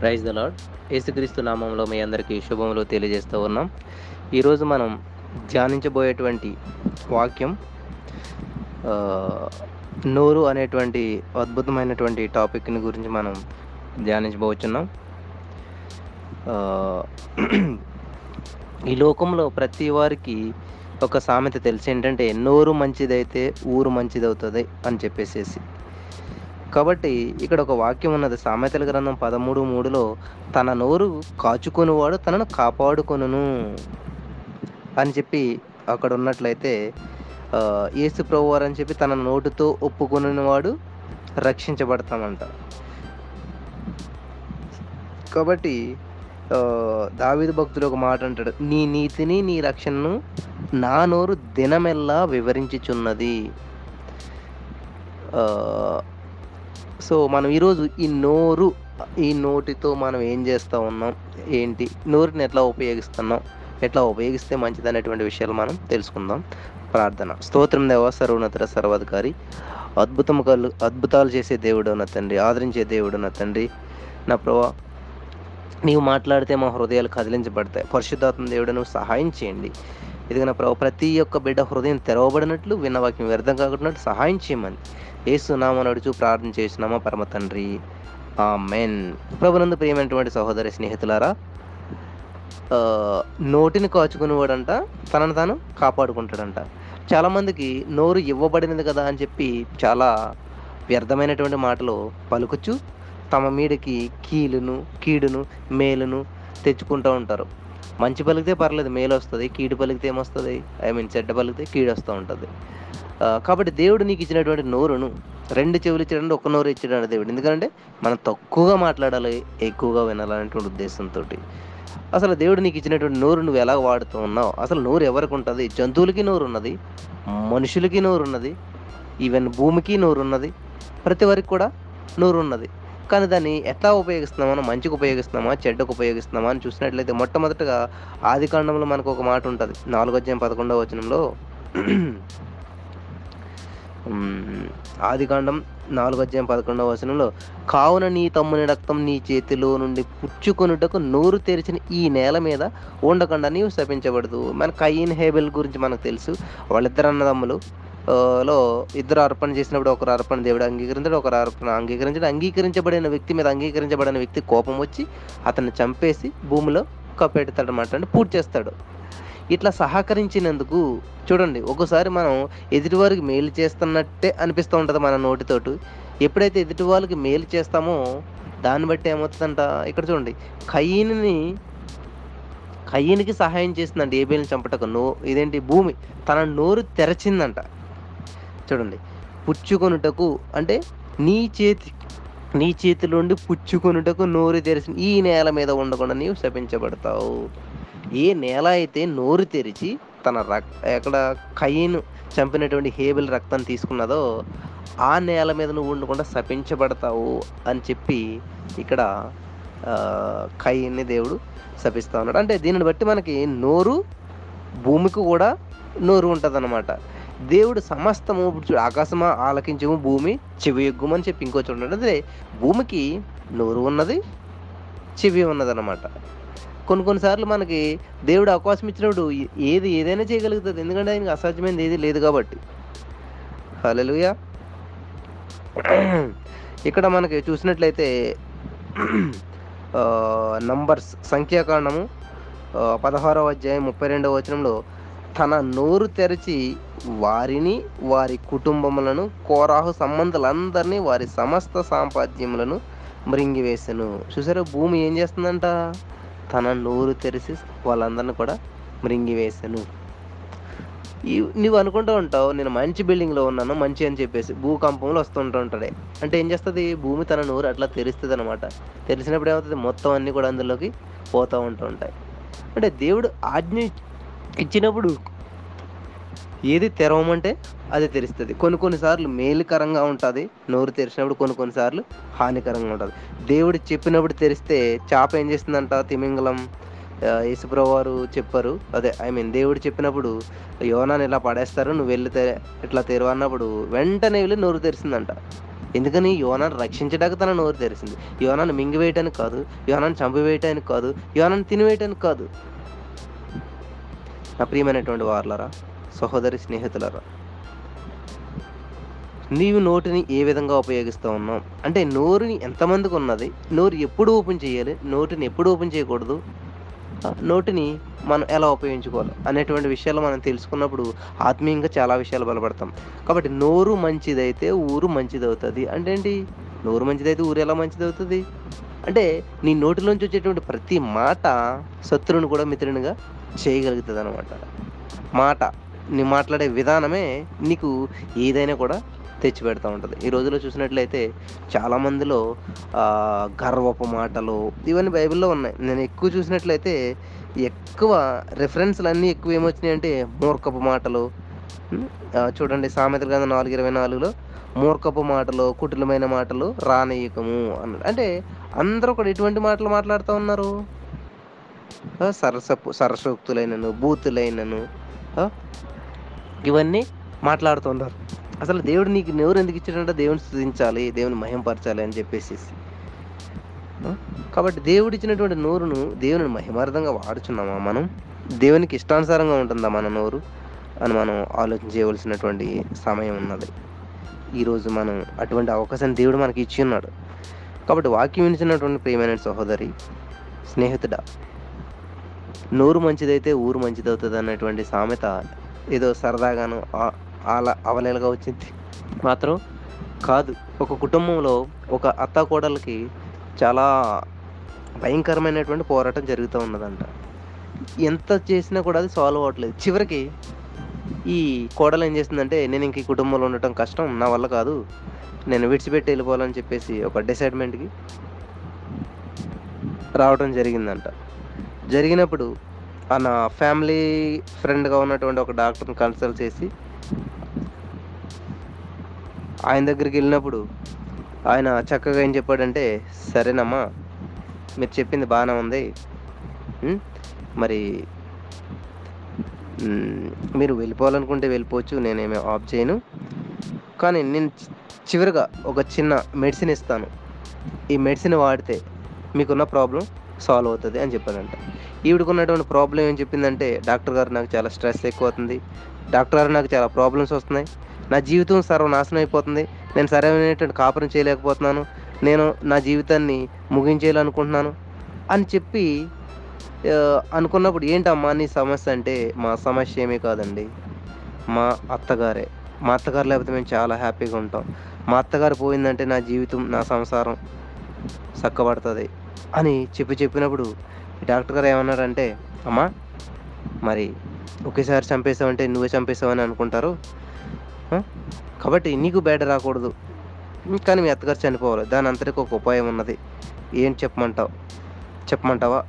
Praise the lord యేసుక్రీస్తు నామంలో మీ అందరికీ శుభములు తెలియజేస్తూ ఉన్నాం. ఈరోజు మనం ధ్యానించబోయేటువంటి వాక్యం నోరు అనేటువంటి అద్భుతమైనటువంటి టాపిక్ని గురించి మనం ధ్యానించబోచున్నాం. ఈ లోకంలో ప్రతి వారికి ఒక సామెత తెలిసి ఏంటంటే నోరు మంచిదైతే ఊరు మంచిదవుతుంది అని చెప్పేసేసి. కాబట్టి ఇక్కడ ఒక వాక్యం ఉన్నది. సామెతల గ్రంథం పదమూడు మూడులో తన నోరు కాచుకునివాడు తనను కాపాడుకొనును అని చెప్పి అక్కడ ఉన్నట్లయితే ఏసు యేసు ప్రభువారు అని చెప్పి తన నోటుతో ఒప్పుకొనివాడు రక్షించబడతామంట. కాబట్టి దావిద భక్తులు భక్తుడు ఒక మాట అంటాడు నీ నీతిని నీ రక్షణను నా నోరు దినమెల్లా వివరించుచున్నది. సో మనం ఈరోజు ఈ నోరు ఈ నోటితో మనం ఏం చేస్తూ ఉన్నాం? ఏంటి? నోరుని ఎట్లా ఉపయోగిస్తున్నాం? ఎట్లా ఉపయోగిస్తే మంచిది అనేటువంటి విషయాలు మనం తెలుసుకుందాం. ప్రార్థన. స్తోత్రం దేవ సర్వోన్నత సర్వాధికారి. అద్భుతం కలు అద్భుతాలు చేసే దేవుడు నా తండ్రి ఆదరించే దేవుడు నా తండ్రి. నా ప్రభా నీవు మాట్లాడితే మా హృదయాలు కదిలించబడతాయి. పరిశుద్ధాత్మ దేవుడు నువ్వు సహాయం చేయండి. ఇది నా ప్రభు ప్రతి ఒక్క బిడ్డ హృదయం తెరవబడినట్లు విన్న వాక్యం వ్యర్థం కాకుండా సహాయం చేయమని. ఏసునామ నడుచు ప్రార్థన చేసినామా పరమ తండ్రి. ఆ మెన్ ప్రభునందు ప్రియమైనటువంటి సహోదరి స్నేహితులారా నోటిని కాచుకునేవాడంట తనను తాను కాపాడుకుంటాడంట. చాలామందికి నోరు ఇవ్వబడినది కదా అని చెప్పి చాలా వ్యర్థమైనటువంటి మాటలు పలుకుచు తమ మీదకి కీలును కీడును మేలును తెచ్చుకుంటూ ఉంటారు. మంచి పలికితే పర్లేదు మేలు వస్తుంది కీడు పలికితే ఏమొస్తుంది? ఐ మీన్ చెడ్డ పలికితే కీడు వస్తూ ఉంటుంది. కాబట్టి దేవుడు నీకు ఇచ్చినటువంటి నోరును రెండు చెవులు ఇచ్చాడంటే ఒక నోరు ఇచ్చాడు దేవుడు. ఎందుకంటే మనం తక్కువగా మాట్లాడాలి ఎక్కువగా వినాలనేటువంటి ఉద్దేశంతో అసలు దేవుడు నీకు ఇచ్చినటువంటి నోరు నువ్వు ఎలా వాడుతూ ఉన్నావు? అసలు నోరు ఎవరికి ఉంటుంది? జంతువులకి నోరు ఉన్నది మనుషులకి నోరు ఉన్నది ఈవెన్ భూమికి నోరు ఉన్నది ప్రతి వరకు కూడా నోరు ఉన్నది. కానీ దాన్ని ఎట్లా ఉపయోగిస్తున్నామా మంచికి ఉపయోగిస్తున్నామా చెడ్డకు ఉపయోగిస్తున్నామా అని చూసినట్లయితే మొట్టమొదటగా ఆది కాండంలో మనకు ఒక మాట ఉంటుంది. నాలుగో అధ్యాయం పదకొండవ వచనంలో ఆది కాండం అధ్యాయం పదకొండవ వచనంలో కావున నీ తమ్ముని రక్తం నీ చేతిలో నుండి పుచ్చుకొనుటకు నోరు తెరిచిన ఈ నేల మీద ఉండకుండా నీవు శపించబడదు. మన కయీన్ హేబెల్ గురించి మనకు తెలుసు. వాళ్ళిద్దరు అన్నదమ్ములు లో ఇద్దరు అర్పణ చేసినప్పుడు ఒకరు అర్పణ దేవుడు అంగీకరించడు ఒకరు అర్పణ అంగీకరించడు. అంగీకరించబడిన వ్యక్తి మీద అంగీకరించబడిన వ్యక్తి కోపం వచ్చి అతన్ని చంపేసి భూమిలో కప్పెడతాడు అనమాట అంటే పూర్తి చేస్తాడు. ఇట్లా సహకరించినందుకు చూడండి ఒకసారి మనం ఎదుటివారికి మేలు చేస్తున్నట్టే అనిపిస్తూ ఉంటుంది మన నోటితోటి. ఎప్పుడైతే ఎదుటి వాళ్ళకి మేలు చేస్తామో దాన్ని బట్టి ఏమవుతుందంట? ఇక్కడ చూడండి కయ్యని కయ్యనికి సహాయం చేసిందంట ఏబేల్ని చంపటకు. నో ఇదేంటి భూమి? తన నోరు తెరచిందంట. చూడండి. పుచ్చుకొనుటకు అంటే నీ చేతి నీ చేతిలోండి పుచ్చుకొనుటకు నోరు తెరిచి ఈ నేల మీద ఉండకుండా నీవు శపించబడతావు. ఏ నేల అయితే నోరు తెరిచి తన రక్ ఎక్కడ కయ్యను చంపినటువంటి హేబిల్ రక్తం తీసుకున్నదో ఆ నేల మీద నువ్వు ఉండకుండా శపించబడతావు అని చెప్పి ఇక్కడ కయ్యని దేవుడు శపిస్తా ఉన్నాడు. అంటే దీనిని బట్టి మనకి నోరు భూమికి కూడా నోరు ఉంటుంది దేవుడు సమస్తము ఇప్పుడు చూడు, ఆకాశమా ఆలకించము భూమి చెవి ఎగ్గుమని చెప్పి ఇంకో చూడండి అదే భూమికి నోరు ఉన్నది చెవి ఉన్నదన్నమాట. కొన్ని కొన్నిసార్లు మనకి దేవుడు అవకాశం ఇచ్చినప్పుడు ఏది ఏదైనా చేయగలుగుతుంది ఎందుకంటే ఆయనకి అసాధ్యమైనది ఏది లేదు కాబట్టి. హల్లెలూయా. ఇక్కడ మనకి చూసినట్లయితే నంబర్స్ సంఖ్యాకాండము పదహారవ అధ్యాయం ముప్పై రెండవ వచనంలో తన నోరు తెరిచి వారిని వారి కుటుంబములను కోరాహు సంబంధులందరినీ వారి సమస్త సాంపాద్యములను మృంగివేసెను. చూసారా భూమి ఏం చేస్తుందంట? తన నోరు తెరిచి వాళ్ళందరిని కూడా మృంగివేసెను. ఈ నువ్వు అనుకుంటూ ఉంటావు నేను మంచి బిల్డింగ్లో ఉన్నాను మంచి అని చెప్పేసి భూకంపంలో వస్తుంటూ ఉంటాడే. అంటే ఏం చేస్తుంది? భూమి తన నోరు అట్లా తెరుస్తుంది అనమాట తెలిసినప్పుడు ఏమవుతుంది? మొత్తం అన్నీ కూడా అందులోకి పోతూ ఉంటూ ఉంటాయి. అంటే దేవుడు ఆజ్ఞ ఇచ్చినప్పుడు ఏది తెరవమంటే అది తెరుస్తుంది. కొన్ని కొన్నిసార్లు మేలుకరంగా ఉంటుంది. నోరు తెరిచినప్పుడు కొన్ని కొన్నిసార్లు హానికరంగా ఉంటుంది. దేవుడు చెప్పినప్పుడు తెరిస్తే చేప ఏం చేస్తుందంట తిమింగలం ఆ, యేసుప్రభు వారు చెప్పారు. అదే ఐ మీన్ దేవుడు చెప్పినప్పుడు యోనాన్ని ఇలా పడేస్తారు? నువ్వు వెళ్ళి తె- ఇట్లా తెరువు అన్నప్పుడు వెంటనే వెళ్ళి నోరు తెరిసిందంట ఎందుకని? యోనాన్ని రక్షించడానికి తన నోరు తెరిసింది. యోనాన్ని మింగివేయటానికి కాదు యోనాన్ని చంపివేయటానికి కాదు యోనాన్ని తినివేయటానికి కాదు. నా ప్రియమైనటువంటి వార్లరా సహోదరి స్నేహితులరా నీవు నోటిని ఏ విధంగా ఉపయోగిస్తూ ఉన్నావు? అంటే నోరుని ఎంతమందికి ఉన్నది? నోరు ఎప్పుడు ఓపెన్ చేయాలి? నోటిని ఎప్పుడు ఓపెన్ చేయకూడదు? నోటిని మనం ఎలా ఉపయోగించుకోవాలి? అనేటువంటి విషయాలు మనం తెలుసుకున్నప్పుడు ఆత్మీయంగా చాలా విషయాలు బలపడతాం. కాబట్టి నోరు మంచిదైతే ఊరు మంచిది అవుతుంది అంటే ఏంటి? నోరు మంచిదైతే ఊరు ఎలా మంచిది అవుతుంది అంటే నీ నోటిలోంచి వచ్చేటువంటి ప్రతి మాట శత్రువుని కూడా మిత్రునిగా చేయగలుగుతుంది అనమాట మాట నీ మాట్లాడే విధానమే నీకు ఏదైనా కూడా తెచ్చి పెడతా ఉంటుంది. ఈ రోజుల్లో చూసినట్లయితే చాలామందిలో గర్వపు మాటలు ఇవన్నీ బైబిల్లో ఉన్నాయి. నేను ఎక్కువ చూసినట్లయితే ఎక్కువ రెఫరెన్స్లు అన్నీ ఎక్కువ ఏమొచ్చినాయి అంటే మూర్ఖపు మాటలు. చూడండి సామెతలు కదా నాలుగు ఇరవై నాలుగులో మూర్ఖపు మాటలు కుటిలమైన మాటలు రానీయకము అన్నాడు అంటే అందరూ కూడా ఎటువంటి మాటలు మాట్లాడుతూ ఉన్నారు. సరసపు సరసోక్తులైనను బూతులైనను ఇవన్నీ మాట్లాడుతున్నారు అసలు దేవుడు నీకు నోరు ఎందుకు ఇచ్చాడంటే? దేవుని స్థుతించాలి దేవుని మహింపరచాలి అని చెప్పేసి. కాబట్టి దేవుడు ఇచ్చినటువంటి నోరును దేవుని మహిమార్థంగా వాడుచున్నామా మనం? దేవునికి ఇష్టానుసారంగా ఉంటుందా మన నోరు? అని మనం ఆలోచించవలసినటువంటి సమయం ఉన్నది. ఈరోజు మనం అటువంటి అవకాశాన్ని దేవుడు మనకి ఇచ్చి ఉన్నాడు. కాబట్టి వాక్యం వినిచినటువంటి ప్రియమైన సహోదరి స్నేహితుడా నోరు మంచిదైతే ఊరు మంచిది అవుతుంది అన్నటువంటి సామెత ఏదో సరదాగాను అలా అవలేలుగా వచ్చింది. మాత్రం కాదు ఒక కుటుంబంలో ఒక అత్త కోడలకి చాలా భయంకరమైనటువంటి పోరాటం జరుగుతూ ఉన్నదంట. ఎంత చేసినా కూడా అది సాల్వ్ అవ్వట్లేదు. చివరికి ఈ కోడలు ఏం చేస్తుందంటే నేను ఇంక ఈ కుటుంబంలో ఉండటం కష్టం నా వల్ల కాదు నేను విడిచిపెట్టి వెళ్ళిపోవాలని చెప్పేసి ఒక డిసైడ్మెంట్కి రావడం జరిగిందంట. జరిగినప్పుడు ఆ నా ఫ్యామిలీ ఫ్రెండ్గా ఉన్నటువంటి ఒక డాక్టర్ని కన్సల్ట్ చేసి ఆయన దగ్గరికి వెళ్ళినప్పుడు ఆయన చక్కగా ఏం చెప్పాడంటే సరేనమ్మా మీరు చెప్పింది బాగానే ఉంది. మరి మీరు వెళ్ళిపోవాలనుకుంటే వెళ్ళిపోవచ్చు నేనేమి ఆఫ్ చేయను. కానీ నేను చివరిగా ఒక చిన్న మెడిసిన్ ఇస్తాను. ఈ మెడిసిన్ వాడితే మీకున్న ప్రాబ్లం సాల్వ్ అవుతుంది అని చెప్పాడంట. ఈవిడకు ఉన్నటువంటి ప్రాబ్లం ఏం చెప్పిందంటే డాక్టర్ గారు నాకు చాలా స్ట్రెస్ ఎక్కువ అవుతుంది డాక్టర్ గారు నాకు చాలా ప్రాబ్లమ్స్ వస్తున్నాయి. నా జీవితం సర్వనాశనం అయిపోతుంది. నేను సరైనటువంటి కాపురం చేయలేకపోతున్నాను. నేను నా జీవితాన్ని ముగించేయాలనుకుంటున్నాను అని చెప్పి అనుకున్నప్పుడు ఏంటమ్మా నీ సమస్య అంటే మా సమస్య ఏమీ కాదండి. మా అత్తగారే. మా అత్తగారు లేకపోతే మేము చాలా హ్యాపీగా ఉంటాం. మా అత్తగారు పోయిందంటే నా జీవితం నా సంసారం చక్కబడుతుంది అని చెప్పి చెప్పినప్పుడు డాక్టర్ గారు ఏమన్నారంటే అమ్మా మరి ఒకేసారి చంపేసావంటే నువ్వే చంపేసావని అనుకుంటారు. కాబట్టి నీకు బేడ రాకూడదు. కానీ మీ అత్తగారు చనిపోవాలి. దాని అంతటికి ఒక ఉపాయం ఉన్నది. ఏం చెప్పమంటావు? చెప్పమంటావా?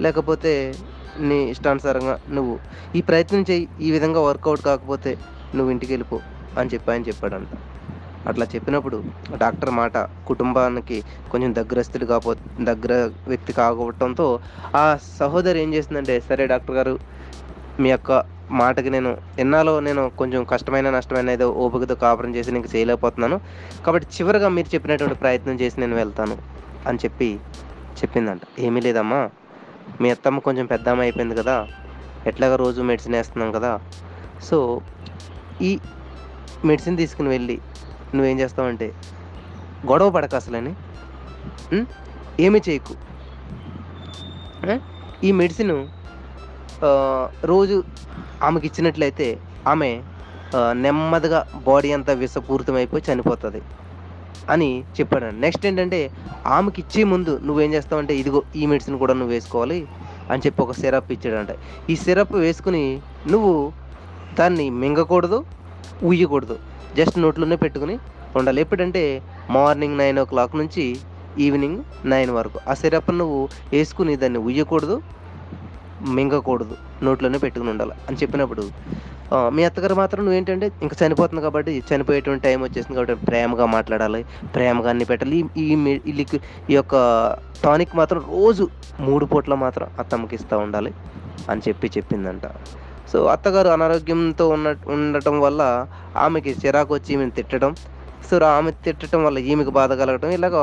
లేకపోతే నీ ఇష్టానుసారంగా నువ్వు ఈ ప్రయత్నం చేయి. ఈ విధంగా వర్కౌట్ కాకపోతే నువ్వు ఇంటికి వెళ్ళిపో అని చెప్పి ఆయన చెప్పాడంట. అట్లా చెప్పినప్పుడు డాక్టర్ మాట కుటుంబానికి కొంచెం దగ్గరస్తుడు కాపో దగ్గర వ్యక్తి కాకపోవటంతో ఆ సహోదరి ఏం చేసిందంటే సరే డాక్టర్ గారు మీ యొక్క మాటకి నేను ఎన్నాలో నేను కొంచెం కష్టమైన నష్టమైన ఏదో ఓపికతో కాపురం చేసి నీకు చేయలేకపోతున్నాను. కాబట్టి చివరిగా మీరు చెప్పినటువంటి ప్రయత్నం చేసి నేను వెళ్తాను అని చెప్పి చెప్పిందంట. ఏమీ లేదమ్మా. మీ అత్తమ్మ కొంచెం పెద్ద అయిపోయింది కదా. ఎట్లాగా రోజు మెడిసిన్ వేస్తున్నాం కదా. సో ఈ మెడిసిన్ తీసుకుని వెళ్ళి నువ్వేం చేస్తావంటే గొడవ పడక అసలని. ఏమీ చేయకు. ఈ మెడిసిన్ రోజు ఆమెకి ఇచ్చినట్లయితే ఆమె నెమ్మదిగా బాడీ అంతా విషపూరితమైపోయి చనిపోతుంది అని చెప్పాడు. నెక్స్ట్ ఏంటంటే ఆమెకి ఇచ్చే ముందు నువ్వేం చేస్తావంటే ఇదిగో ఈ మెడిసిన్ కూడా నువ్వు వేసుకోవాలి అని చెప్పి ఒక సిరప్ ఇచ్చాడంట. ఈ సిరప్ వేసుకుని నువ్వు దాన్ని మింగకూడదు ఉయ్యకూడదు జస్ట్ నోట్లోనే పెట్టుకుని ఉండాలి. ఎప్పుడంటే మార్నింగ్ నైన్ ఓ క్లాక్ నుంచి ఈవినింగ్ నైన్ వరకు. ఆ సిరప్ నువ్వు వేసుకుని దాన్ని ఉయ్యకూడదు మింగకూడదు. నోట్లోనే పెట్టుకుని ఉండాలి అని చెప్పినప్పుడు మీ అత్తగారు మాత్రం నువ్వేంటంటే ఇంకా చనిపోతుంది కాబట్టి చనిపోయేటువంటి టైం వచ్చేసింది కాబట్టి ప్రేమగా మాట్లాడాలి ప్రేమగా అన్ని పెట్టాలి. ఈ- ఈ ఈ యొక్క టానిక్ మాత్రం రోజు మూడు పూట్ల మాత్రం అత్తమ్మకి ఇస్తూ ఉండాలి అని చెప్పి చెప్పిందంట. సో అత్తగారు అనారోగ్యంతో ఉన్న ఉండటం వల్ల ఆమెకి చిరాకు వచ్చి ఈమెను తిట్టడం. సో ఆమె తిట్టడం వల్ల ఈమెకు బాధ కలగటం ఇలాగ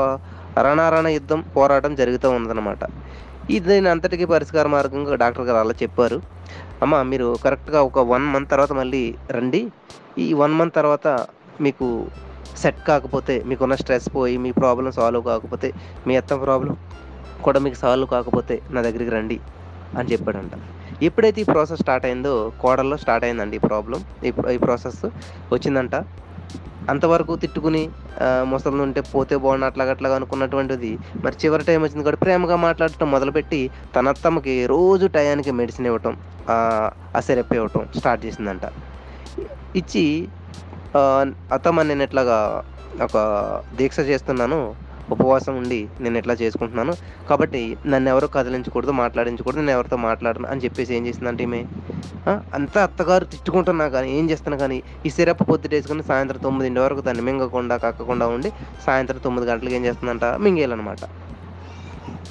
రణారణ యుద్ధం పోరాటం జరుగుతూ ఉందన్నమాట ఇది దీని అంతటికీ పరిష్కార మార్గంగా డాక్టర్ గారు అలా చెప్పారు. అమ్మ మీరు కరెక్ట్గా ఒక వన్ మంత్ తర్వాత మళ్ళీ రండి. ఈ వన్ మంత్ తర్వాత మీకు సెట్ కాకపోతే మీకున్న స్ట్రెస్ పోయి మీ ప్రాబ్లం సాల్వ్ కాకపోతే మీ అత్త ప్రాబ్లం కూడా మీకు సాల్వ్ కాకపోతే నా దగ్గరికి రండి అని చెప్పాడంట. ఎప్పుడైతే ఈ ప్రాసెస్ స్టార్ట్ అయిందో కోడల్లో స్టార్ట్ అయిందండి ఈ ప్రాబ్లం. ఈ ఈ ప్రాసెస్ వచ్చిందంట. అంతవరకు తిట్టుకుని ముసలి ఉంటే పోతే బాగుండు అట్లాగ అట్లాగా అనుకున్నటువంటిది. మరి చివరి టైం వచ్చింది కాబట్టి ప్రేమగా మాట్లాడటం మొదలుపెట్టి తన అత్తమ్మకి రోజు టయానికి మెడిసిన్ ఇవ్వటం ఆ, ఇవ్వటం స్టార్ట్ చేసిందంట. ఇచ్చి అత్తమ్మ నేను ఇట్లాగా ఒక దీక్ష చేస్తున్నాను. ఉపవాసం ఉండి నేను ఎట్లా చేసుకుంటున్నాను? కాబట్టి నన్ను ఎవరు కదిలించకూడదు మాట్లాడించకూడదు నేను ఎవరితో మాట్లాడను అని చెప్పేసి ఏం చేసిందంటే ఈమె అంతా అత్తగారు తిట్టుకుంటున్నా కానీ ఏం చేస్తాను కానీ ఈ సిరప్ పొద్దుటేసుకుని సాయంత్రం తొమ్మిదింటి వరకు దాన్ని మింగకుండా కక్కకుండా ఉండి సాయంత్రం తొమ్మిది గంటలకు ఏం చేస్తుందంట? మింగేయాలన్నమాట.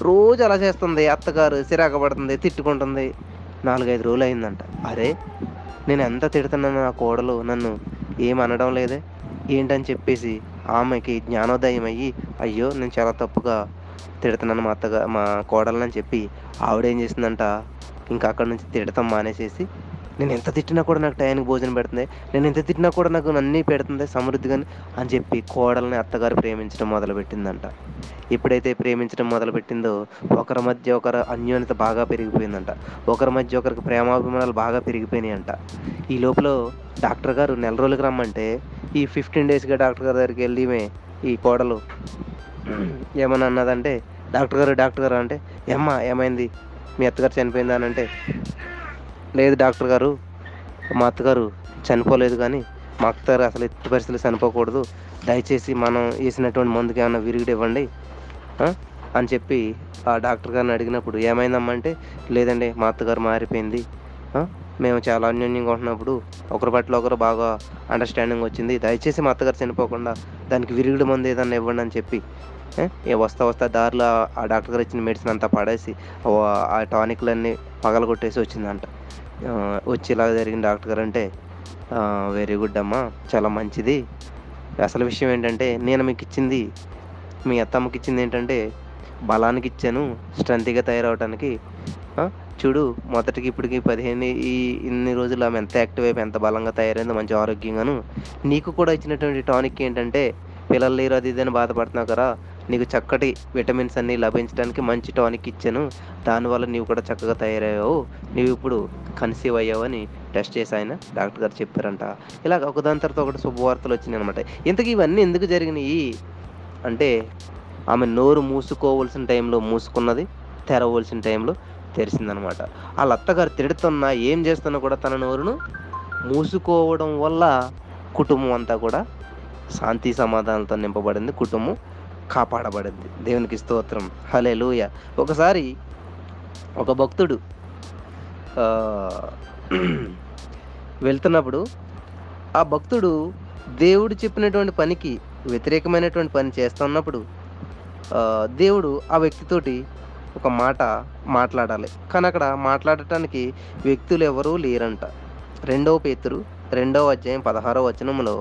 రోజు అలా చేస్తుంది అత్తగారు సిరాక పడుతుంది తిట్టుకుంటుంది. నాలుగైదు రోజులు అయిందంట అరే నేను ఎంత తిడుతున్నాను నా కోడలు నన్ను ఏం అనడం లేదే? ఏంటని చెప్పేసి ఆమెకి జ్ఞానోదయం అయ్యి అయ్యో నేను చాలా తప్పుగా తిడుతున్నాను మా అత్తగా మా కోడలని చెప్పి ఆవిడేం చేసిందంట? ఇంకా అక్కడ నుంచి తిడతాం మానేసేసి నేను ఎంత తిట్టినా కూడా నాకు టయానికి భోజనం పెడుతుంది. నేను ఎంత తిట్టినా కూడా నాకు అన్నీ పెడుతుంది సమృద్ధిగా అని చెప్పి కోడల్ని అత్తగారు ప్రేమించడం మొదలుపెట్టిందంట. ఎప్పుడైతే ప్రేమించడం మొదలుపెట్టిందో ఒకరి మధ్య ఒకరు అన్యోన్యత బాగా పెరిగిపోయిందంట. ఒకరి మధ్య ఒకరికి ప్రేమాభిమానాలు బాగా పెరిగిపోయినాయి అంట ఈ లోపల డాక్టర్ గారు నెల రోజులకు రమ్మంటే ఈ ఫిఫ్టీన్ డేస్గా డాక్టర్ గారి దగ్గరికి వెళ్ళి ఈ కోడలు ఏమని అన్నదంటే డాక్టర్ గారు డాక్టర్ గారు అంటే ఏమ్మా ఏమైంది? మీ అత్తగారు చనిపోయిందా అని అంటే లేదు డాక్టర్ గారు మా అత్తగారు చనిపోలేదు కానీ మా అత్తగారు అసలు ఎట్టి పరిస్థితులు చనిపోకూడదు. దయచేసి మనం వేసినటువంటి మందుకి ఏమైనా విరుగుడు ఇవ్వండి అని చెప్పి ఆ డాక్టర్ గారిని అడిగినప్పుడు ఏమైందమ్మంటే లేదండి మా అత్తగారు మారిపోయింది మేము చాలా అన్యోన్యంగా ఉంటున్నప్పుడు ఒకరి పట్ల ఒకరు బాగా అండర్స్టాండింగ్ వచ్చింది. దయచేసి మా అత్తగారు చనిపోకుండా దానికి విరుగుడు మందు ఏదన్నా ఇవ్వండి అని చెప్పి ఏ? వస్తా వస్తా దారిలో ఆ- డాక్టర్ గారు ఇచ్చిన మెడిసిన్ అంతా పడేసి ఆ- టానిక్లన్నీ పగలగొట్టేసి వచ్చిందంట. వచ్చి ఇలా జరిగింది డాక్టర్ గారు అంటే వెరీ గుడ్ అమ్మా చాలా మంచిది. అసలు విషయం ఏంటంటే నేను మీకు ఇచ్చింది మీ అత్తమ్మకి ఇచ్చింది ఏంటంటే బలానికి ఇచ్చాను స్ట్రెంత్గా తయారవడానికి చూడు మొదటికి ఇప్పటికి పదిహేను ఈ ఇన్ని రోజులు ఆమె ఎంత యాక్టివ్ అయిపోయి ఎంత బలంగా తయారైందో మంచి ఆరోగ్యంగాను. నీకు కూడా ఇచ్చినటువంటి టానిక్ ఏంటంటే పిల్లలు లేరు అది ఇది అని బాధపడుతున్నావు కదా నీకు చక్కటి విటమిన్స్ అన్నీ లభించడానికి మంచి టానిక్ ఇచ్చాను. దానివల్ల నీవు కూడా చక్కగా తయారయ్యావు. నీవు ఇప్పుడు కన్సీవ్ అయ్యావు అని టెస్ట్ చేసి ఆయన డాక్టర్ గారు చెప్పారంట. ఇలాగ ఒకదాని తర్వాత ఒకటి శుభవార్తలు వచ్చినాయి అనమాట ఇంతకీ ఇవన్నీ ఎందుకు జరిగినాయి? అంటే ఆమె నోరు మూసుకోవలసిన టైంలో మూసుకున్నది తెరవలసిన టైంలో తెరిసిందనమాట వాళ్ళ అత్తగారు తిడుతున్నా ఏం చేస్తున్నా కూడా తన నోరును మూసుకోవడం వల్ల కుటుంబం అంతా కూడా శాంతి సమాధానాలతో నింపబడింది. కుటుంబం కాపాడబడింది. దేవునికి స్తోత్రం. హలే లూయ ఒకసారి ఒక భక్తుడు వెళ్తున్నప్పుడు ఆ భక్తుడు దేవుడు చెప్పినటువంటి పనికి వ్యతిరేకమైనటువంటి పని చేస్తున్నప్పుడు దేవుడు ఆ వ్యక్తితోటి ఒక మాట మాట్లాడాలి. కానీ అక్కడ మాట్లాడటానికి వ్యక్తులు ఎవరూ లేరంట. రెండవ పేతురు రెండవ అధ్యాయం పదహారవ వచనములో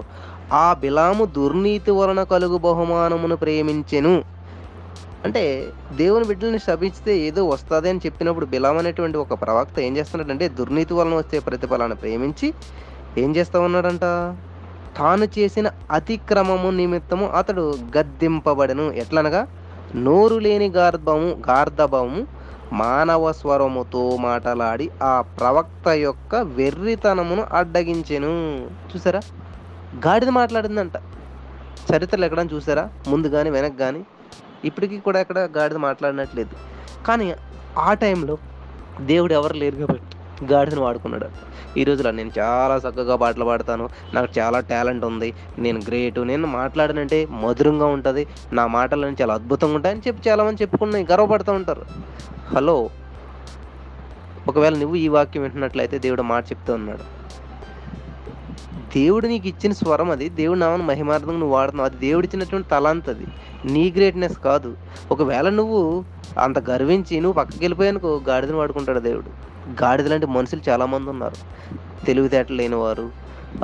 ఆ బిలాము దుర్నీతి వలన కలుగు బహుమానమును ప్రేమించెను. అంటే దేవుని బిడ్డల్ని శపిస్తే ఏదో వస్తుంది అని చెప్పినప్పుడు బిలాం అనేటువంటి ఒక ప్రవక్త ఏం చేస్తున్నాడంటే దుర్నీతి వలన వచ్చే ప్రతిఫలాన్ని ప్రేమించి ఏం చేస్తా ఉన్నాడంట? తాను చేసిన అతిక్రమము నిమిత్తము అతడు గద్దింపబడను. ఎట్లనగా? నోరు లేని గార్ధము గార్ధభము మానవ స్వరముతో మాటలాడి ఆ ప్రవక్త యొక్క వెర్రితనమును అడ్డగించెను. చూసారా? గాడిద మాట్లాడిందంట. చరిత్రలు ఎక్కడ చూసారా? ముందు కానీ వెనక్కి కానీ ఇప్పటికీ కూడా ఎక్కడ గాడిద మాట్లాడినట్లేదు. కానీ ఆ టైంలో దేవుడు ఎవరు లేరు కాబట్టి గాడిదను వాడుకున్నాడు. ఈ రోజులో నేను చాలా చక్కగా పాటలు పాడతాను. నాకు చాలా టాలెంట్ ఉంది. నేను గ్రేట్. నేను మాట్లాడనంటే మధురంగా ఉంటుంది. నా మాటలు చాలా అద్భుతంగా ఉంటాయని చెప్పి చాలామంది చెప్పుకున్నాయి గర్వపడుతూ ఉంటారు. హలో ఒకవేళ నువ్వు ఈ వాక్యం వింటున్నట్లయితే దేవుడు మాట చెప్తూ ఉన్నాడు. దేవుడు నీకు ఇచ్చిన స్వరం అది. దేవుడు నామని మహిమార్థం నువ్వు వాడుతున్నావు. అది దేవుడు ఇచ్చినటువంటి తలాంత్ అది నీ గ్రేట్నెస్ కాదు. ఒకవేళ నువ్వు అంత గర్వించి నువ్వు పక్కకి వెళ్ళిపోయానుకో గాడిదని వాడుకుంటాడు దేవుడు. గాడిద లాంటి మనుషులు చాలామంది ఉన్నారు. తెలివితేటలు లేనివారు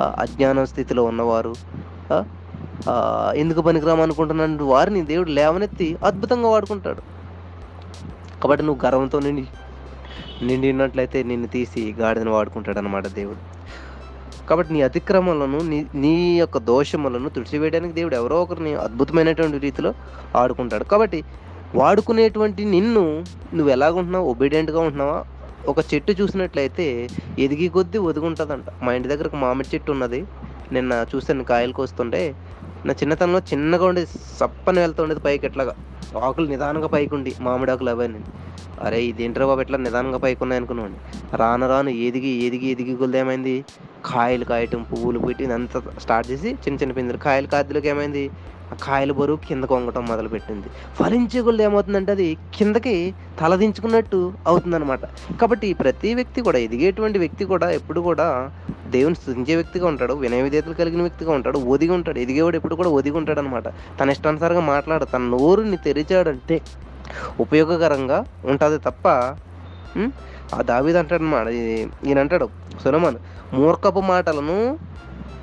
అజ్ఞానం స్థితిలో ఉన్నవారు ఎందుకు పనికిరాము అనుకుంటున్నాను వారిని దేవుడు లేవనెత్తి అద్భుతంగా వాడుకుంటాడు. కాబట్టి నువ్వు గర్వంతో నిండి నిండినట్లయితే నిన్ను తీసి గాడిదను వాడుకుంటాడు అనమాట దేవుడు. కాబట్టి నీ అతిక్రమలను నీ నీ యొక్క దోషములను తుడిచివేయడానికి దేవుడు ఎవరో ఒకరిని అద్భుతమైనటువంటి రీతిలో ఆడుకుంటాడు. కాబట్టి వాడుకునేటువంటి నిన్ను నువ్వు ఎలాగుంటున్నావు? ఒబీడియంట్గా ఉంటున్నావా? ఒక చెట్టు చూసినట్లయితే ఎదిగి కొద్దీ ఒదుగుంటుందంట. మా ఇంటి దగ్గర ఒక మామిడి చెట్టు ఉన్నది. నిన్న చూసాను కాయలు కోస్తుంటే. నా చిన్నతనంలో చిన్నగా ఉండేది సప్పని వెళ్తుండేది పైకి ఎట్లాగా. ఆకులు నిదానంగా పైకి ఉండి మామిడి ఆకులు అవన్నీ. అరే ఇదేంట్రా బాబు ఎట్లా నిదానంగా పైకి ఉన్నాయి అనుకున్నాను రాను రాను ఎదిగి ఎదిగి ఎదిగి కొద్ది ఏమైంది? కాయలు కాయటం పువ్వులు పెట్టి అంతా స్టార్ట్ చేసి చిన్న చిన్న పిందులు. కాయలు కాదులకు ఏమైంది? ఆ కాయల బరువు కింద కొంగటం మొదలుపెట్టింది. ఫలించే గుళ్ళు ఏమవుతుందంటే అది కిందకి తలదించుకున్నట్టు అవుతుందన్నమాట. కాబట్టి ప్రతి వ్యక్తి కూడా ఎదిగేటువంటి వ్యక్తి కూడా ఎప్పుడు కూడా దేవుని స్థుతించే వ్యక్తిగా ఉంటాడు వినయ విధేతలు కలిగిన వ్యక్తిగా ఉంటాడు ఒదిగి ఉంటాడు ఎదిగేవాడు ఎప్పుడు కూడా ఒదిగి ఉంటాడు అనమాట తన ఇష్టానుసారంగా మాట్లాడు తన నోరుని తెరిచాడంటే ఉపయోగకరంగా ఉంటుంది తప్ప ఆ దావీద్ అంటాడు అన్నమాట ఈయన అంటాడు సులమాన్ మూర్ఖపు మాటలను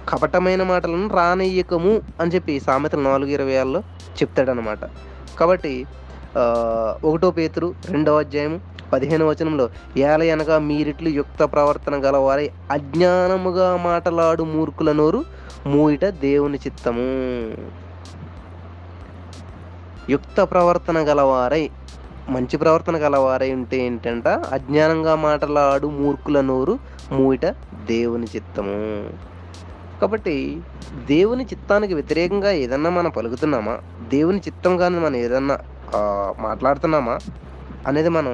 కపటమైన మాటలను రానయ్యకము అని చెప్పి సామెతలు నాలుగు ఇరవై ఆరులో చెప్తాడనమాట కాబట్టి ఒకటో పేతురు రెండవ అధ్యాయము పదిహేను వచనంలో ఏల అనగా మీరిట్లు యుక్త ప్రవర్తన గలవారై అజ్ఞానముగా మాటలాడు మూర్ఖుల నోరు మూయిట దేవుని చిత్తము. యుక్త ప్రవర్తన గలవారై మంచి ప్రవర్తన గలవారై ఉంటే ఏంటంట? అజ్ఞానంగా మాటలాడు మూర్ఖుల నోరు మూయిట దేవుని చిత్తము. కాబట్టి దేవుని చిత్తానికి వ్యతిరేకంగా ఏదన్నా మనం పలుకుతున్నామా? దేవుని చిత్తం కానీ మనం ఏదన్నా మాట్లాడుతున్నామా? అనేది మనం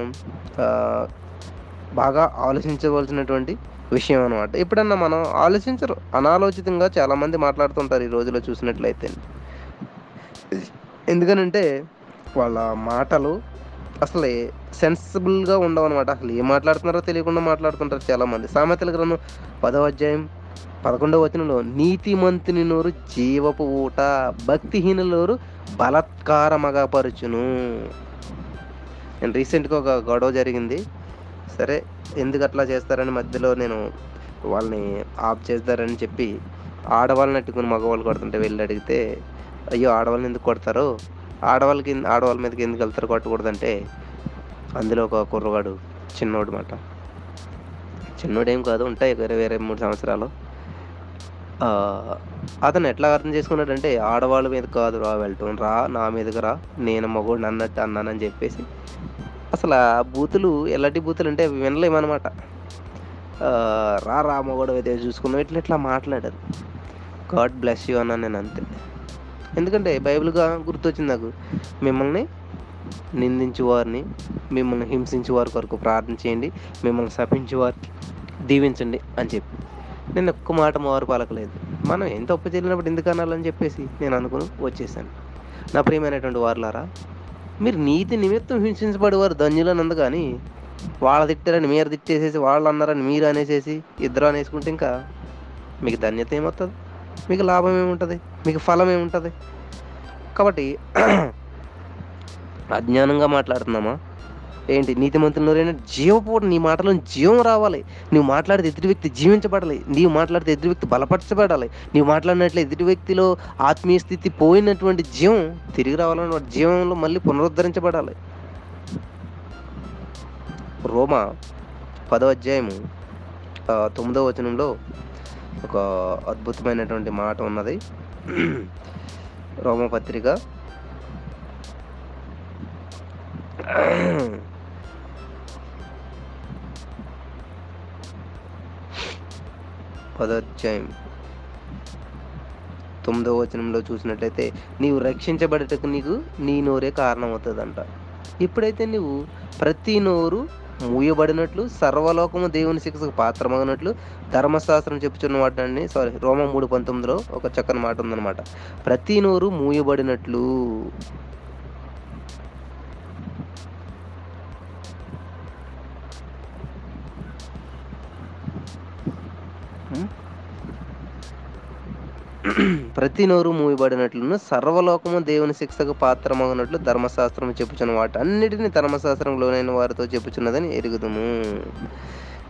బాగా ఆలోచించవలసినటువంటి విషయం అనమాట ఎప్పుడన్నా మనం ఆలోచించరు అనాలోచితంగా చాలామంది మాట్లాడుతుంటారు ఈ రోజులో చూసినట్లయితే. ఎందుకనంటే వాళ్ళ మాటలు అసలు సెన్సిబుల్గా ఉండవు అనమాట అసలు ఏం మాట్లాడుతున్నారో తెలియకుండా మాట్లాడుతుంటారు చాలామంది. సామెతల గ్రంథం పదవ అధ్యాయం పదకొండవ వచనంలో నీతిమంతుని నోరు జీవపు ఊట భక్తిహీనులోరు బలత్కారమగా పరుచును నేను రీసెంట్గా ఒక గొడవ జరిగింది. సరే ఎందుకు అట్లా చేస్తారని మధ్యలో నేను వాళ్ళని ఆఫ్ చేస్తారని చెప్పి ఆడవాళ్ళని అట్టుకుని మగవాళ్ళు కొడుతుంటే వెళ్ళి అడిగితే అయ్యో ఆడవాళ్ళని ఎందుకు కొడతారు? ఆడవాళ్ళకి ఆడవాళ్ళ మీదకి ఎందుకు వెళ్తారు కొట్టకూడదంటే అందులో ఒక కుర్రవాడు చిన్నోడు మాట. చిన్నోడేం కాదు ఉంటాయి వేరే వేరే మూడు సంవత్సరాలు. అతను ఎట్లా అర్థం చేసుకున్నాడంటే ఆడవాళ్ళ మీద కాదు రా వెళ్ళటం రా నా మీదకి రా నేను మగోడు అన్నట్టు అన్నానని చెప్పేసి. అసలు ఆ బూతులు ఎలాంటి బూతులు అంటే వినలేమన్నమాట. రా రా మగోడు అయితే చూసుకున్నాం ఇట్లా ఇట్లా మాట్లాడారు. గాడ్ బ్లెస్ యూ అన్నా నేను అంతే. ఎందుకంటే బైబిల్గా గుర్తొచ్చింది నాకు. మిమ్మల్ని నిందించు వారిని మిమ్మల్ని హింసించే వారి కొరకు ప్రార్థన చేయండి మిమ్మల్ని శపించే వారికి దీవించండి అని చెప్పి. నేను ఒక్క మాట మారు పలకలేదు. మనం ఎంత తప్పు చేయలేనప్పుడు ఎందుకు అనాలని చెప్పేసి నేను అనుకుని వచ్చేసాను. నా ప్రియమైనటువంటి వారులారా మీరు నీతి నిమిత్తం హింసించబడేవారు ధన్యులనందు కానీ వాళ్ళ తిట్టారని మీరు తిట్టేసేసి వాళ్ళు అన్నారని మీరు అనేసేసి ఇద్దరు అనేసుకుంటే ఇంకా మీకు ధన్యత ఏమవుతుంది మీకు లాభం ఏముంటుంది? మీకు ఫలం ఏముంటుంది? కాబట్టి అజ్ఞానంగా మాట్లాడుతున్నామా? ఏంటి నీతిమంతులు జీవపోవడం నీ మాటలో జీవం రావాలి. నువ్వు మాట్లాడితే ఎదుటి వ్యక్తి జీవించబడాలి. నీవు మాట్లాడితే ఎదుటి వ్యక్తి బలపరచబడాలి. నీవు మాట్లాడినట్లు ఎదుటి వ్యక్తిలో ఆత్మీయ స్థితి పోయినటువంటి జీవం తిరిగి రావాలని వాటి జీవంలో మళ్ళీ పునరుద్ధరించబడాలి. రోమా పదో అధ్యాయము తొమ్మిదో వచనంలో ఒక అద్భుతమైనటువంటి మాట ఉన్నది. రోమపత్రిక. పదోధ్యాయం తొమ్మిదవ వచనంలో చూసినట్లయితే నీవు రక్షించబడటకు నీకు నీ నోరే కారణమవుతుందంట. ఇప్పుడైతే నువ్వు ప్రతి నోరు మూయబడినట్లు సర్వలోకము దేవుని శిక్షకు పాత్రమగినట్లు ధర్మశాస్త్రం చెప్పుచున్న వాటిని సారీ రోమ మూడు పంతొమ్మిదిలో ఒక చక్కని మాట ఉందన్నమాట. ప్రతి నోరు మూయబడినట్లు. ప్రతి నోరు మూయబడినట్లును సర్వలోకము దేవుని శిక్షకు పాత్రమగినట్లు ధర్మశాస్త్రం చెప్పుచున్న వాటి అన్నిటిని ధర్మశాస్త్రం లోనైన వారితో చెప్పుచున్నదని ఎరుగుదుము.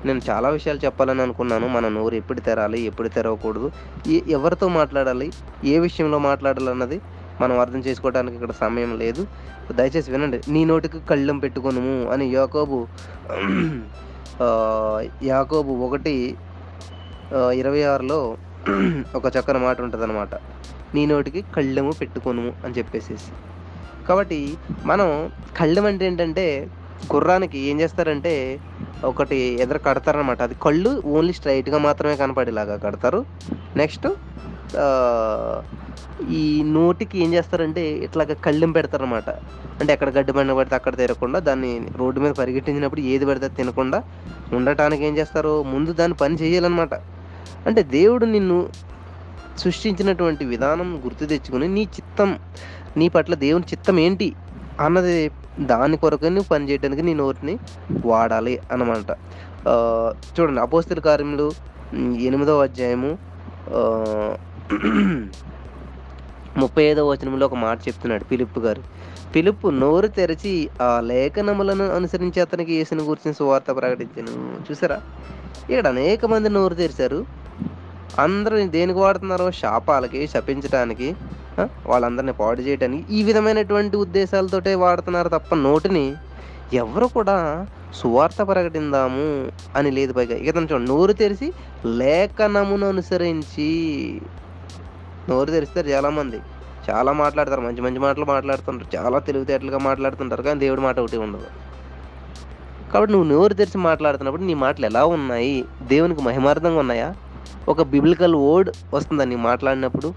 నేను చాలా విషయాలు చెప్పాలని అనుకున్నాను. మన నోరు ఎప్పుడు తెరాలి ఎప్పుడు తెరవకూడదు ఎవరితో మాట్లాడాలి ఏ విషయంలో మాట్లాడాలన్నది మనం అర్థం చేసుకోవడానికి ఇక్కడ సమయం లేదు. దయచేసి వినండి. నీ నోటికి కళ్ళెం పెట్టుకునుము అని యాకోబు యాకోబు ఒకటి ఇరవై ఆరులో ఒక చక్కని మాట ఉంటుంది నీ నోటికి కళ్ళెము పెట్టుకోను అని చెప్పేసేసి. కాబట్టి మనం కళ్ళెం అంటే ఏంటంటే గుర్రానికి ఏం చేస్తారంటే ఒకటి ఎదురు కడతారనమాట అది కళ్ళు ఓన్లీ స్ట్రైట్గా మాత్రమే కనపడేలాగా కడతారు. నెక్స్ట్ ఈ నోటికి ఏం చేస్తారంటే ఇట్లాగ కళ్ళెం పెడతారనమాట అంటే ఎక్కడ గడ్డి బండ పడితే అక్కడ తిరగకుండా దాన్ని రోడ్డు మీద పరిగెట్టించినప్పుడు ఏది పడితే అది తినకుండా ఉండటానికి ఏం చేస్తారు? ముందు దాన్ని పని చేయాలన్నమాట. అంటే దేవుడు నిన్ను సృష్టించినటువంటి విధానం గుర్తు తెచ్చుకుని నీ చిత్తం నీ పట్ల దేవుని చిత్తం ఏంటి అన్నది దాని కొరకు నువ్వు పనిచేయడానికి నీ నోటిని వాడాలి అన్నమాట. చూడండి అపోస్తుల కార్యములు ఎనిమిదవ అధ్యాయము ముప్పై ఐదవ వచనంలో ఒక మాట చెప్తున్నాడు పిలుపు గారు. పిలుపు నోరు తెరిచి ఆ లేఖనములను అనుసరించి అతనికి యేసుని గురించి సువార్త ప్రకటించను. చూసారా? ఇక్కడ అనేక మంది నోరు తెరిచారు. అందరూ దేనికి వాడుతున్నారో శాపాలకి శపించడానికి వాళ్ళందరిని పాడు చేయడానికి ఈ విధమైనటువంటి ఉద్దేశాలతోటే వాడుతున్నారు తప్ప నోటిని ఎవరు కూడా సువార్త ప్రకటిందాము అని లేదు పైగా. ఇక తను చూడండి నోరు తెరిచి లేఖనమును అనుసరించి నోరు తెరిస్తారు చాలామంది. చాలా మాట్లాడతారు మంచి మంచి మాటలు మాట్లాడుతుంటారు చాలా తెలివితేటలుగా మాట్లాడుతుంటారు కానీ దేవుడి మాట ఒకటి ఉండదు. కాబట్టి నువ్వు నోరు తెరిచి మాట్లాడుతున్నప్పుడు నీ మాటలు ఎలా ఉన్నాయి? దేవునికి మహిమార్థంగా ఉన్నాయా? ఒక బిబ్లికల్ వర్డ్ వస్తుందని మాట్లాడినప్పుడు.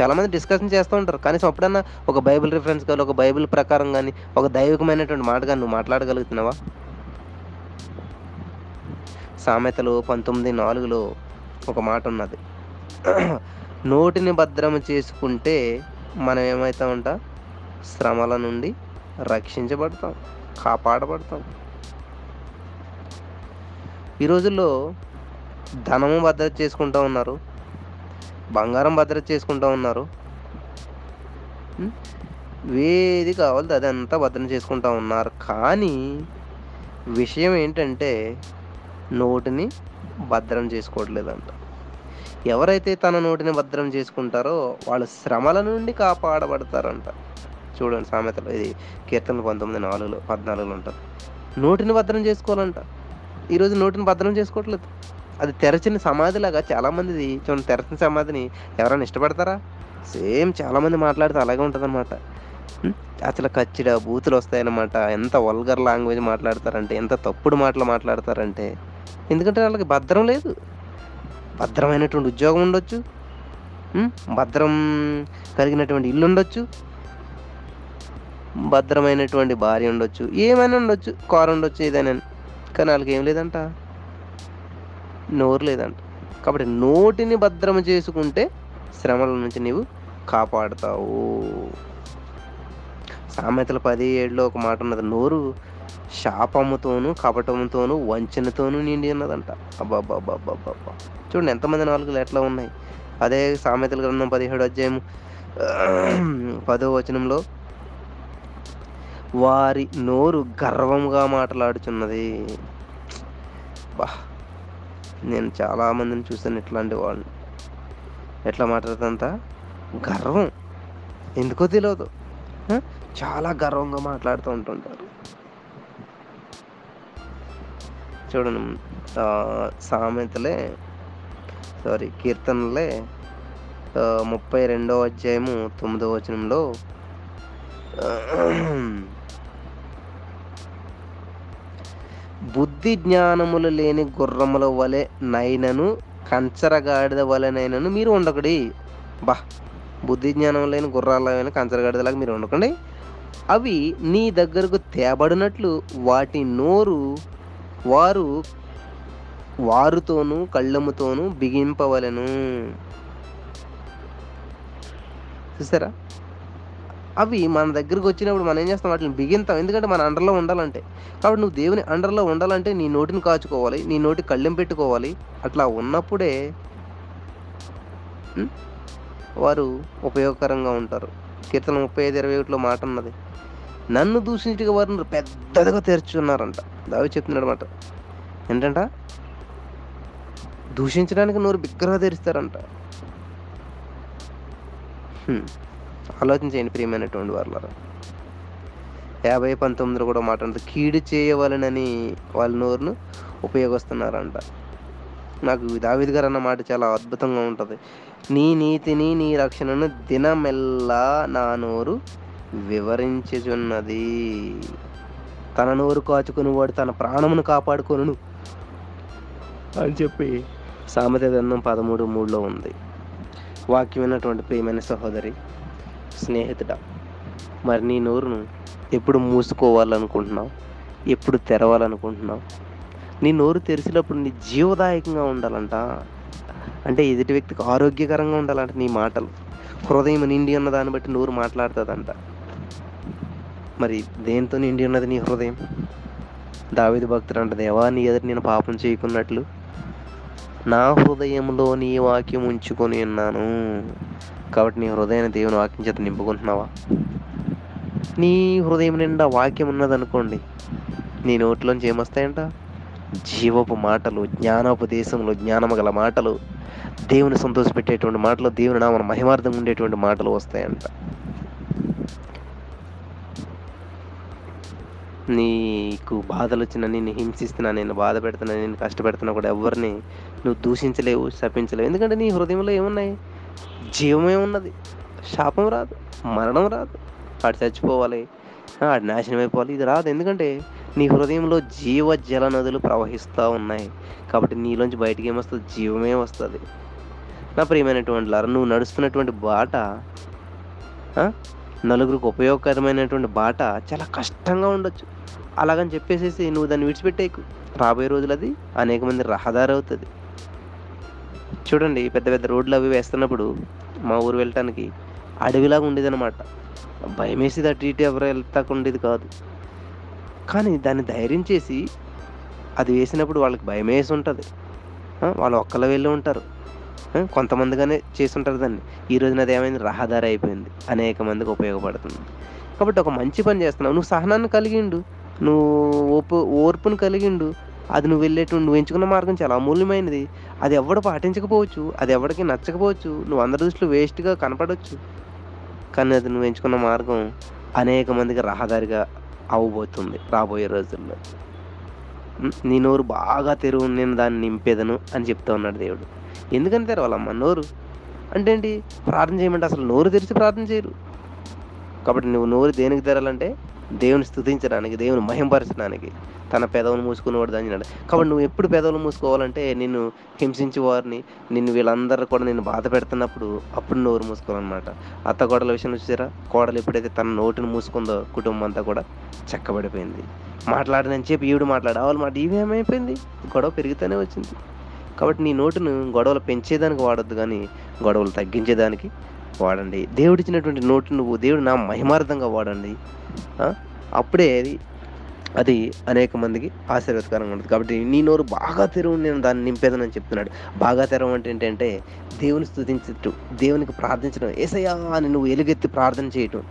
చాలామంది డిస్కషన్ చేస్తూ ఉంటారు. కనీసం అప్పుడన్నా ఒక బైబిల్ రిఫరెన్స్ కానీ ఒక బైబిల్ ప్రకారం కానీ ఒక దైవికమైనటువంటి మాట కానీ నువ్వు మాట్లాడగలుగుతున్నావా? సామెతలు పంతొమ్మిది నాలుగులో ఒక మాట ఉన్నది. నోటిని భద్రం చేసుకుంటే మనం ఏమవుతామంట శ్రమల నుండి రక్షించబడతాం కాపాడబడతాం. ఈ రోజుల్లో ధనము భద్రత చేసుకుంటూ ఉన్నారు. బంగారం భద్రత చేసుకుంటూ ఉన్నారు. ఏది కావాలో అదంతా భద్రం చేసుకుంటూ ఉన్నారు. కానీ విషయం ఏంటంటే నోటిని భద్రం చేసుకోవట్లేదంట. ఎవరైతే తన నోటిని భద్రం చేసుకుంటారో వాళ్ళు శ్రమల నుండి కాపాడబడతారంట. చూడండి సామెతలు ఇది కీర్తనలు పంతొమ్మిది నాలుగులో పద్నాలుగులో ఉంటారు నోటిని భద్రం చేసుకోవాలంట. ఈరోజు నోటిని భద్రం చేసుకోవట్లేదు. అది తెరచిన సమాధిలాగా చాలామందిది చూడండి తెరచిన సమాధిని ఎవరైనా ఇష్టపడతారా? సేమ్ చాలామంది మాట్లాడితే అలాగే ఉంటుందన్నమాట. అసలు కచ్చిడ బూతులు వస్తాయన్నమాట. ఎంత వల్గర్ లాంగ్వేజ్ మాట్లాడతారంటే ఎంత తప్పుడు మాటలు మాట్లాడతారంటే. ఎందుకంటే వాళ్ళకి భద్రం లేదు. భద్రమైనటువంటి ఉద్యోగం ఉండొచ్చు. భద్రం కలిగినటువంటి ఇల్లు ఉండొచ్చు. భద్రమైనటువంటి భార్య ఉండొచ్చు. ఏమైనా ఉండొచ్చు. కారు ఉండొచ్చు ఏదైనా. కానీ వాళ్ళకి ఏం లేదంట. నోరు లేదంట. కాబట్టి నోటిని భద్రం చేసుకుంటే శ్రమల నుంచి నీవు కాపాడుతావు. సామెతల పది ఏడులో ఒక మాట ఉన్నది నోరు శాపముతోనూ కపటముతోనూ వంచనతోనూ నిండి ఉన్నదంట. అబ్బాబ్బాబ్బాబ్బా చూడండి ఎంతమంది నాలుగులు ఎట్లా ఉన్నాయి. అదే సామెతల గ్రంథం పదిహేడు అధ్యాయం పదో వచనంలో వారి నోరు గర్వంగా మాట్లాడుచున్నది. బా. నేను చాలా మందిని చూసాను ఇట్లాంటి వాళ్ళని. ఎట్లా మాట్లాడుతుందంత? గర్వం. ఎందుకో తెలియదు చాలా గర్వంగా మాట్లాడుతూ ఉంటుంటారు. చూడండి సామెతలే సారీ కీర్తనలే ముప్పై రెండవ అధ్యాయము తొమ్మిదవ వచనంలో బుద్ధి జ్ఞానములు లేని గుర్రముల వలె నైనను కంచరగాడిద వలెనైనను మీరు ఉండకండి. బా బుద్ధి జ్ఞానం లేని గుర్రాలైన కంచరగాడిదలాగా మీరు ఉండకండి. అవి నీ దగ్గరకు తేబడినట్లు వాటి నోరు వారు వారుతోనూ కళ్ళముతోనూ బిగింపవలను. చూసారా? అవి మన దగ్గరకు వచ్చినప్పుడు మనం ఏం చేస్తాం? వాటిని బిగింతాం. ఎందుకంటే మన అండర్లో ఉండాలంటే. కాబట్టి నువ్వు దేవుని అండర్లో ఉండాలంటే నీ నోటిని కాచుకోవాలి. నీ నోటి కళ్ళెం పెట్టుకోవాలి. అట్లా ఉన్నప్పుడే వారు ఉపయోగకరంగా ఉంటారు. కీర్తన ముప్పై ఐదు ఇరవై ఒకటిలో మాట ఉన్నది నన్ను దూషించుగా వారిని పెద్దదిగా తెరుచున్నారంట దావి చెప్తున్నాడు అనమాట ఏంటంట? దూషించడానికి నోరు బిగ్గరగా తెరుస్తారంట. ఆలోచించేయండి ప్రియమైనటువంటి వాళ్ళ యాభై పంతొమ్మిదిలో కూడా మాట్లాడుతూ కీడు చేయవలనని వాళ్ళ నోరును ఉపయోగిస్తున్నారంట. నాకు దావిద్ గారు అన్న మాట చాలా అద్భుతంగా ఉంటుంది. నీ నీతిని నీ రక్షణను దినమెల్లా నా నోరు వివరించుచున్నది. తన నోరు కాచుకుని వాడు తన ప్రాణమును కాపాడుకొను అని చెప్పి సామెత గ్రంథం పదమూడు మూడులో ఉంది. వాక్యమైనటువంటి ప్రియమైన సహోదరి స్నేహితుడ? మరి నీ నోరును ఎప్పుడు మూసుకోవాలనుకుంటున్నావు? ఎప్పుడు తెరవాలనుకుంటున్నావు? నీ నోరు తెరిచినప్పుడు నీ జీవదాయకంగా ఉండాలంట. అంటే ఎదుటి వ్యక్తికి ఆరోగ్యకరంగా ఉండాలంట నీ మాటలు. హృదయం నిండి ఉన్న దాన్ని బట్టి నోరు మాట్లాడుతుందంట. మరి దేంతో నిండి ఉన్నది నీ హృదయం? దావిది భక్తుడు అంట దేవా నీ ఎదురు నేను పాపం చేయకున్నట్లు? నా హృదయంలో నీ వాక్యం ఉంచుకొని ఉన్నాను. కాబట్టి నీ హృదయాన్ని దేవుని వాక్యం చేత నింపుకుంటున్నావా? నీ హృదయం నిండా వాక్యం ఉన్నదనుకోండి నీ నోట్లోంచి ఏమొస్తాయంట? జీవపు మాటలు జ్ఞానోపదేశంలో జ్ఞానము గల మాటలు దేవుని సంతోషపెట్టేటువంటి మాటలు దేవుని నామన మహిమార్థం ఉండేటువంటి మాటలు వస్తాయంట. నీకు బాధలు వచ్చినా నిన్ను హింసిస్తున్నా నేను బాధ పెడుతున్నా నేను కష్టపెడుతున్నా కూడా ఎవరిని నువ్వు దూషించలేవు శపించలేవు. ఎందుకంటే నీ హృదయంలో ఏమున్నాయి? జీవమే ఉన్నది. శాపం రాదు మరణం రాదు. ఆడు చచ్చిపోవాలి ఆడు నాశనం అయిపోవాలి ఇది రాదు. ఎందుకంటే నీ హృదయంలో జీవ జల నదులు ప్రవహిస్తూ ఉన్నాయి. కాబట్టి నీలోంచి బయటికి ఏమొస్తుంది? జీవమే వస్తుంది. నా ప్రియమైనటువంటి లారా నువ్వు నడుస్తున్నటువంటి బాట నలుగురికి ఉపయోగకరమైనటువంటి బాట చాలా కష్టంగా ఉండొచ్చు. అలాగని చెప్పేసేసి నువ్వు దాన్ని విడిచిపెట్టేకు రాబోయే రోజులు అది అనేక మంది రహదారి అవుతుంది. చూడండి పెద్ద పెద్ద రోడ్లు అవి వేస్తున్నప్పుడు మా ఊరు వెళ్ళటానికి అడవిలాగా ఉండేది అనమాట భయం వేసేది అటు ఇటు ఎవరు వెళ్తాక ఉండేది కాదు. కానీ దాన్ని ధైర్యం చేసి అది వేసినప్పుడు వాళ్ళకి భయం వేసి ఉంటుంది వాళ్ళు ఒక్కళ్ళు వెళ్ళి ఉంటారు. కొంతమందిగానే చేసి ఉంటారు దాన్ని. ఈ రోజున అది ఏమైంది? రహదారి అయిపోయింది. అనేక మందికి ఉపయోగపడుతుంది. కాబట్టి ఒక మంచి పని చేస్తున్నావు. నువ్వు సహనాన్ని కలిగిండు. నువ్వు ఓపు ఓర్పును కలిగిండు. అది నువ్వు వెళ్ళేటువంటి నువ్వు ఎంచుకున్న మార్గం చాలా అమూల్యమైనది. అది ఎవడు పాటించకపోవచ్చు అది ఎవరికి నచ్చకపోవచ్చు నువ్వు అందరి దృష్టిలో వేస్ట్గా కనపడవచ్చు కానీ అది నువ్వు ఎంచుకున్న మార్గం అనేక మందికి రహదారిగా అవ్వబోతుంది రాబోయే రోజుల్లో. నీ నోరు బాగా తెరువు నేను దాన్ని నింపేదను అని చెప్తా ఉన్నాడు దేవుడు. ఎందుకని తెరవాలమ్మ నోరు? అంటే ఏంటి? ప్రార్థన చేయమంటే అసలు నోరు తెరిచి ప్రార్థన చేయరు. కాబట్టి నువ్వు నోరు దేనికి తెరాలంటే దేవుని స్థుతించడానికి దేవుని మహింపరచడానికి. తన పెదవులు మూసుకునేవాడు దాన్ని తిన్నాడు కాబట్టి నువ్వు ఎప్పుడు పెదవులు మూసుకోవాలంటే నిన్ను హింసించే వారిని నిన్ను వీళ్ళందరూ కూడా నేను బాధ పెడుతున్నప్పుడు అప్పుడు నోరు మూసుకోవాలన్నమాట. అత్త కోడల విషయం చూసారా? కోడలు ఎప్పుడైతే తన నోటిని మూసుకుందో కుటుంబం అంతా కూడా చక్కబడిపోయింది. మాట్లాడనని చెప్పి ఈవిడు మాట్లాడు వాళ్ళు మాట ఇవేమైపోయింది గొడవ పెరుగుతూనే వచ్చింది. కాబట్టి నీ నోటును గొడవలు పెంచేదానికి వాడొద్దు కానీ గొడవలు తగ్గించేదానికి వాడండి. దేవుడిచ్చినటువంటి నోటు నువ్వు దేవుడు నా మహిమార్థంగా వాడండి. అప్పుడే అది అది అనేక మందికి ఆశీర్వాదకరంగా ఉంటుంది. కాబట్టి నీ నోరు బాగా తెరువు నేను దాన్ని నింపేదనని చెప్తున్నాడు. బాగా తెరవ అంటే ఏంటంటే దేవుని స్థుతించటం దేవునికి ప్రార్థించడం ఏసయ్యా అని నువ్వు ఎలుగెత్తి ప్రార్థన చేయటం.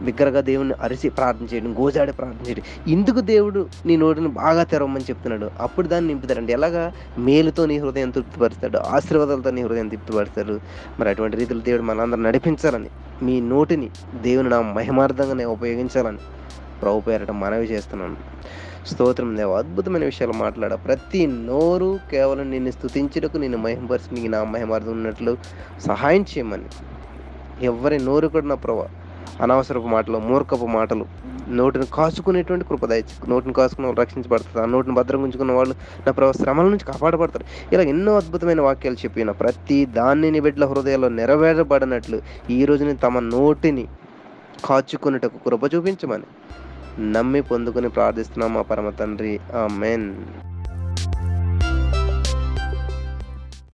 బిగ్గరగా దేవుని అరిసి ప్రార్థన చేయడం గోజాడి ప్రార్థన చేయడం ఇందుకు దేవుడు నీ నోటిని బాగా తెరవమని చెప్తున్నాడు. అప్పుడు దాన్ని నింపుతాడండి. ఎలాగా? మేలుతో నీ హృదయం తృప్తిపరుస్తాడు ఆశీర్వాదాలతో నీ హృదయం తృప్తిపరుస్తాడు. మరి అటువంటి రీతిలో దేవుడు మనందరూ నడిపించాలని మీ నోటిని దేవుని నా మహిమార్థంగా నేను ఉపయోగించాలని ప్రభు పేరట మనవి చేస్తున్నాను. స్తోత్రం దేవ అద్భుతమైన విషయాలు మాట్లాడ. ప్రతి నోరు కేవలం నిన్ను స్తుతించుటకు నిన్ను మహిమపరిచి నీకు నా మహిమార్థం ఉన్నట్లు సహాయం చేయమని. ఎవరి నోరు కూడా నా ప్రభా అనవసరపు మాటలు మూర్ఖపు మాటలు నోటిని కాచుకునేటువంటి కృపదాయ నోటిని కాచుకున్న వాళ్ళు రక్షించబడతారు. ఆ నోటిని భద్రం ఉంచుకున్న వాళ్ళు నా ప్రభావ శ్రమల నుంచి కాపాడబడతారు. ఇలా ఎన్నో అద్భుతమైన వాక్యాలు చెప్పిన ప్రతి దాన్ని బిడ్డల హృదయాల్లో నెరవేరబడినట్లు ఈ రోజుని తమ నోటిని కాచుకున్నటకు కృప చూపించమని. నమ్మి పొందుకుని ప్రార్థిస్తున్నాం మా పరమ తండ్రి. ఆ ఆమెన్.